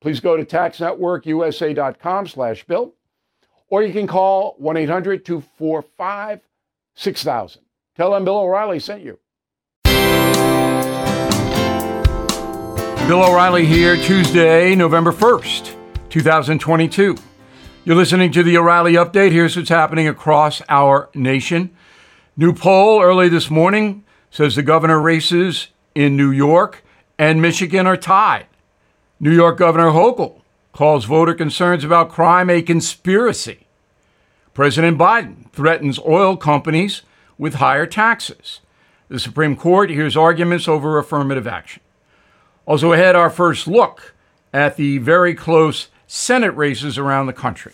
Please go to taxnetworkusa.com slash bill, or you can call 1-800-245-6000. Tell them Bill O'Reilly sent you. Bill O'Reilly here, Tuesday, November 1st, 2022. You're listening to the O'Reilly Update. Here's what's happening across our nation. New poll early this morning says the governor races in New York and Michigan are tied. New York Governor Hochul calls voter concerns about crime a conspiracy. President Biden threatens oil companies with higher taxes. The Supreme Court hears arguments over affirmative action. Also, ahead, our first look at the very close Senate races around the country.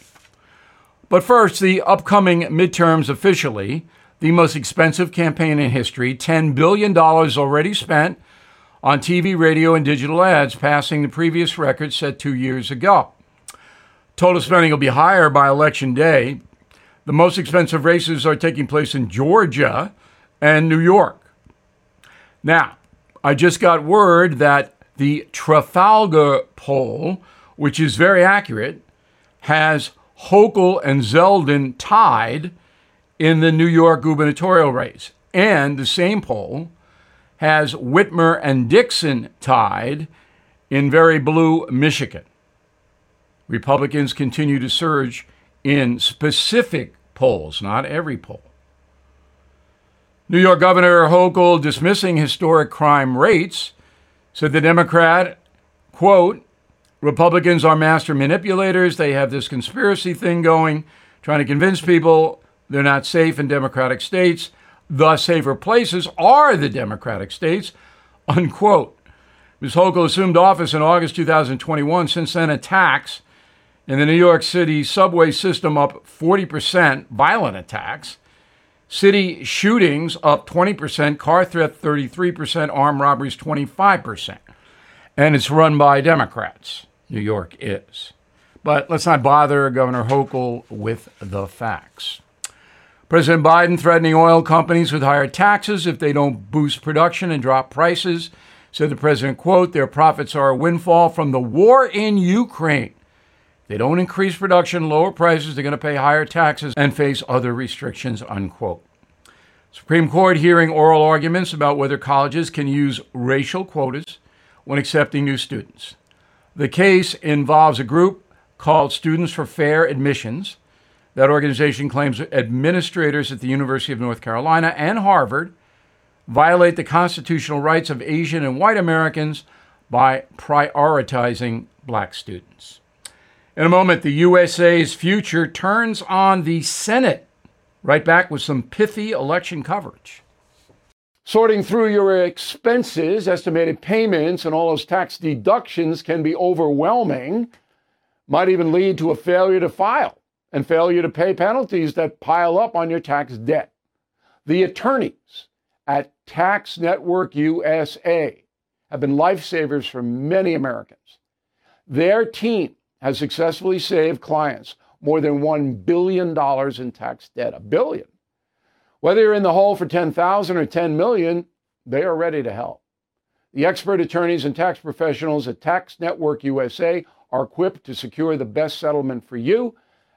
But first, the upcoming midterms officially, the most expensive campaign in history, $10 billion already spent on TV, radio, and digital ads, passing the previous record set two years ago. Total spending will be higher by election day. The most expensive races are taking place in Georgia and New York. Now, I just got word that the Trafalgar poll, which is very accurate, has Hochul and Zeldin tied in the New York gubernatorial race. And the same poll has Whitmer and Dixon tied in very blue Michigan. Republicans continue to surge in specific polls, not every poll. New York Governor Hochul dismissing historic crime rates Said the Democrat, quote, Republicans are master manipulators. They have this conspiracy thing going, trying to convince people they're not safe in democratic states. The safer places are the democratic states, unquote. Ms. Hochul assumed office in August 2021. Since then, attacks in the New York City subway system up 40%, violent attacks. City shootings up 20%, car theft 33%, armed robberies 25%. And it's run by Democrats. New York is. But let's not bother Governor Hochul with the facts. President Biden threatening oil companies with higher taxes if they don't boost production and drop prices. Said the president, quote, their profits are a windfall from the war in Ukraine. They don't increase production, lower prices, they're going to pay higher taxes and face other restrictions, unquote. Supreme Court hearing oral arguments about whether colleges can use racial quotas when accepting new students. The case involves a group called Students for Fair Admissions. That organization claims administrators at the University of North Carolina and Harvard violate the constitutional rights of Asian and white Americans by prioritizing black students. In a moment, the USA's future turns on the Senate. Right back with some pithy election coverage. Sorting through your expenses, estimated payments, and all those tax deductions can be overwhelming, might even lead to a failure to file and failure to pay penalties that pile up on your tax debt. The attorneys at Tax Network USA have been lifesavers for many Americans. Their team has successfully saved clients more than $1 billion in tax debt. A billion. Whether you're in the hole for 10,000 or 10 million, they are ready to help. The expert attorneys and tax professionals at Tax Network USA are equipped to secure the best settlement for you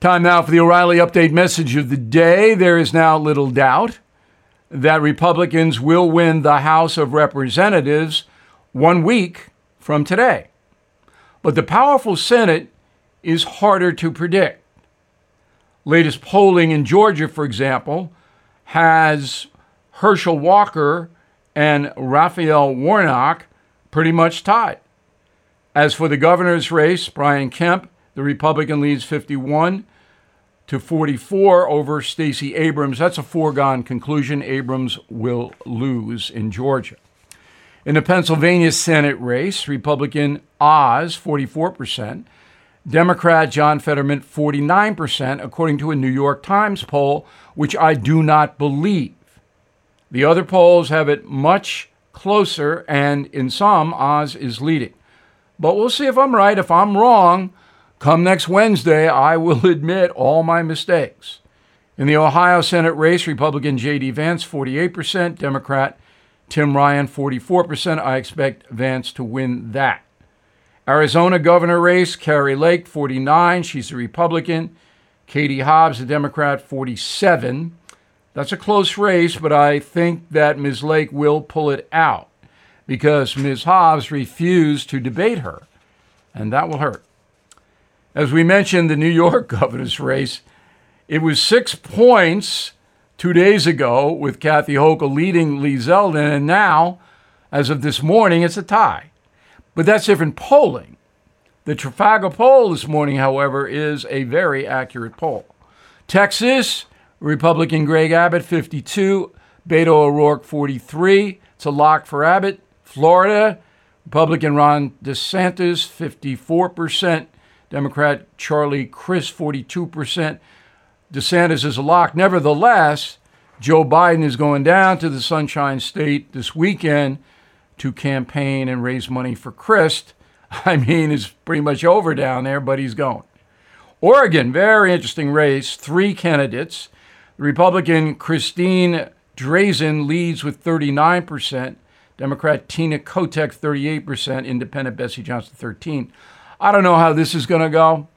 Time now for the O'Reilly Update message of the day. There is now little doubt that Republicans will win the House of Representatives one week from today. But the powerful Senate is harder to predict. Latest polling in Georgia, for example, has Herschel Walker and Raphael Warnock pretty much tied. As for the governor's race, Brian Kemp, the Republican leads 51 to 44 over Stacey Abrams. That's a foregone conclusion. Abrams will lose in Georgia. In the Pennsylvania Senate race, Republican Oz, 44%, Democrat John Fetterman, 49%, according to a New York Times poll, which I do not believe. The other polls have it much closer, and in some, Oz is leading. But we'll see if I'm right. If I'm wrong, Come next Wednesday, I will admit all my mistakes. In the Ohio Senate race, Republican J.D. Vance, 48%, Democrat Tim Ryan, 44%. I expect Vance to win that. Arizona governor race, Kari Lake, 49. She's a Republican. Katie Hobbs, a Democrat, 47. That's a close race, but I think that Ms. Lake will pull it out because Ms. Hobbs refused to debate her, and that will hurt. As we mentioned, the New York governor's race, it was six points two days ago with Kathy Hochul leading Lee Zeldin, and now, as of this morning, it's a tie. But that's different polling. The Trafalgar poll this morning, however, is a very accurate poll. Texas, Republican Greg Abbott, 52, Beto O'Rourke, 43. It's a lock for Abbott. Florida, Republican Ron DeSantis, 54%. Democrat Charlie Crist, 42%. DeSantis is a lock. Nevertheless, Joe Biden is going down to the Sunshine State this weekend to campaign and raise money for Crist. I mean, it's pretty much over down there, but he's going. Oregon, very interesting race. Three candidates. Republican Christine Drazan leads with 39%. Democrat Tina Kotek, 38%. Independent Betsy Johnson, 13. I don't know how this is going to go.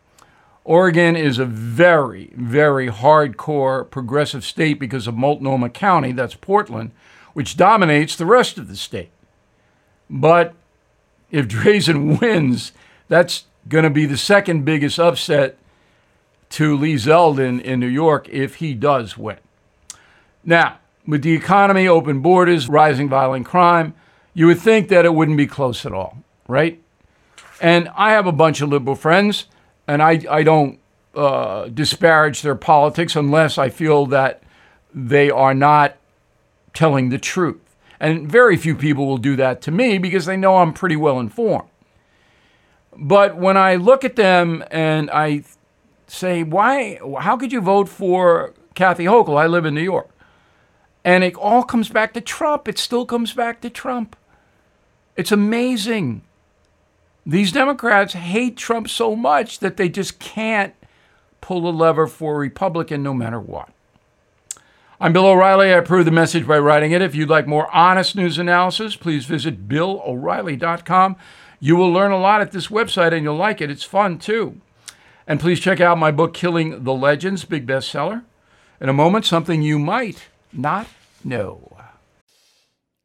Oregon is a very, very hardcore progressive state because of Multnomah County, that's Portland, which dominates the rest of the state. But if Drazan wins, that's going to be the second biggest upset to Lee Zeldin in New York if he does win. Now, with the economy, open borders, rising violent crime, you would think that it wouldn't be close at all, right? And I have a bunch of liberal friends, and I, I don't uh, disparage their politics unless I feel that they are not telling the truth. And very few people will do that to me because they know I'm pretty well informed. But when I look at them and I say, why, how could you vote for Kathy Hochul? I live in New York. And it all comes back to Trump. It still comes back to Trump. It's amazing. These Democrats hate Trump so much that they just can't pull a lever for a Republican no matter what. I'm Bill O'Reilly. I approve the message by writing it. If you'd like more honest news analysis, please visit BillO'Reilly.com. You will learn a lot at this website and you'll like it. It's fun too. And please check out my book, Killing the Legends, big bestseller. In a moment, something you might not know.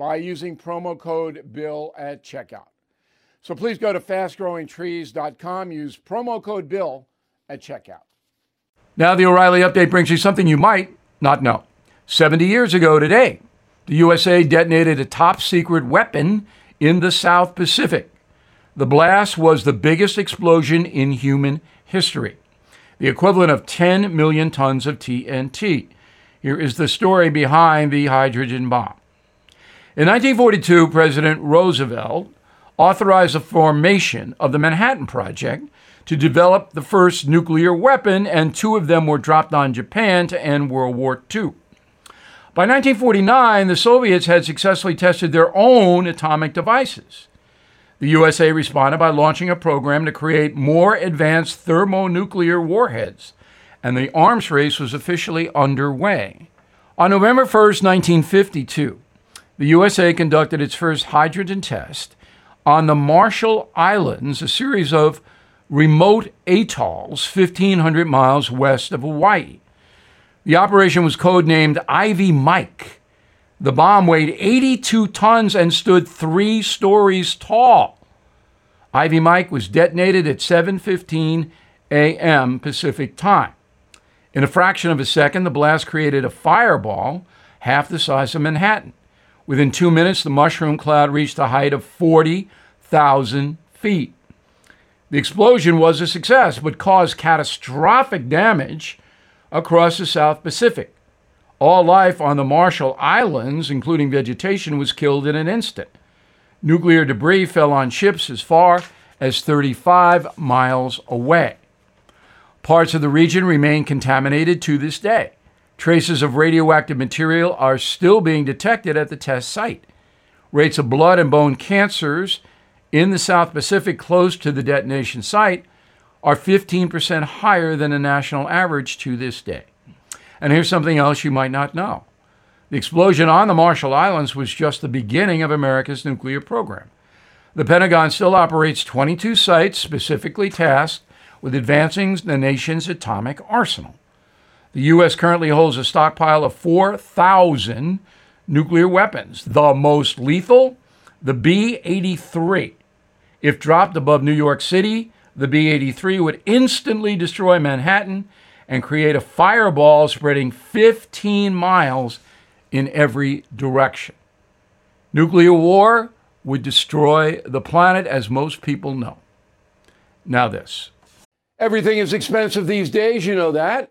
by using promo code BILL at checkout. So please go to fastgrowingtrees.com, use promo code BILL at checkout. Now, the O'Reilly update brings you something you might not know. 70 years ago today, the USA detonated a top secret weapon in the South Pacific. The blast was the biggest explosion in human history, the equivalent of 10 million tons of TNT. Here is the story behind the hydrogen bomb. In 1942, President Roosevelt authorized the formation of the Manhattan Project to develop the first nuclear weapon, and two of them were dropped on Japan to end World War II. By 1949, the Soviets had successfully tested their own atomic devices. The USA responded by launching a program to create more advanced thermonuclear warheads, and the arms race was officially underway. On November 1, 1952, the USA conducted its first hydrogen test on the Marshall Islands, a series of remote atolls 1,500 miles west of Hawaii. The operation was codenamed Ivy Mike. The bomb weighed 82 tons and stood three stories tall. Ivy Mike was detonated at 7:15 a.m. Pacific time. In a fraction of a second, the blast created a fireball half the size of Manhattan. Within two minutes, the mushroom cloud reached a height of 40,000 feet. The explosion was a success, but caused catastrophic damage across the South Pacific. All life on the Marshall Islands, including vegetation, was killed in an instant. Nuclear debris fell on ships as far as 35 miles away. Parts of the region remain contaminated to this day. Traces of radioactive material are still being detected at the test site. Rates of blood and bone cancers in the South Pacific close to the detonation site are 15% higher than the national average to this day. And here's something else you might not know the explosion on the Marshall Islands was just the beginning of America's nuclear program. The Pentagon still operates 22 sites specifically tasked with advancing the nation's atomic arsenal. The U.S. currently holds a stockpile of 4,000 nuclear weapons, the most lethal, the B 83. If dropped above New York City, the B 83 would instantly destroy Manhattan and create a fireball spreading 15 miles in every direction. Nuclear war would destroy the planet, as most people know. Now, this. Everything is expensive these days, you know that.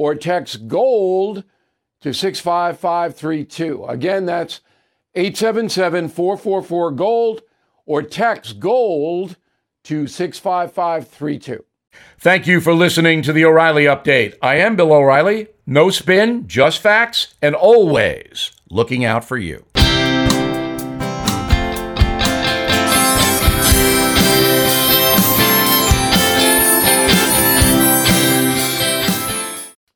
or text GOLD to 65532. Again, that's 877 444 GOLD, or text GOLD to 65532. Thank you for listening to the O'Reilly Update. I am Bill O'Reilly. No spin, just facts, and always looking out for you.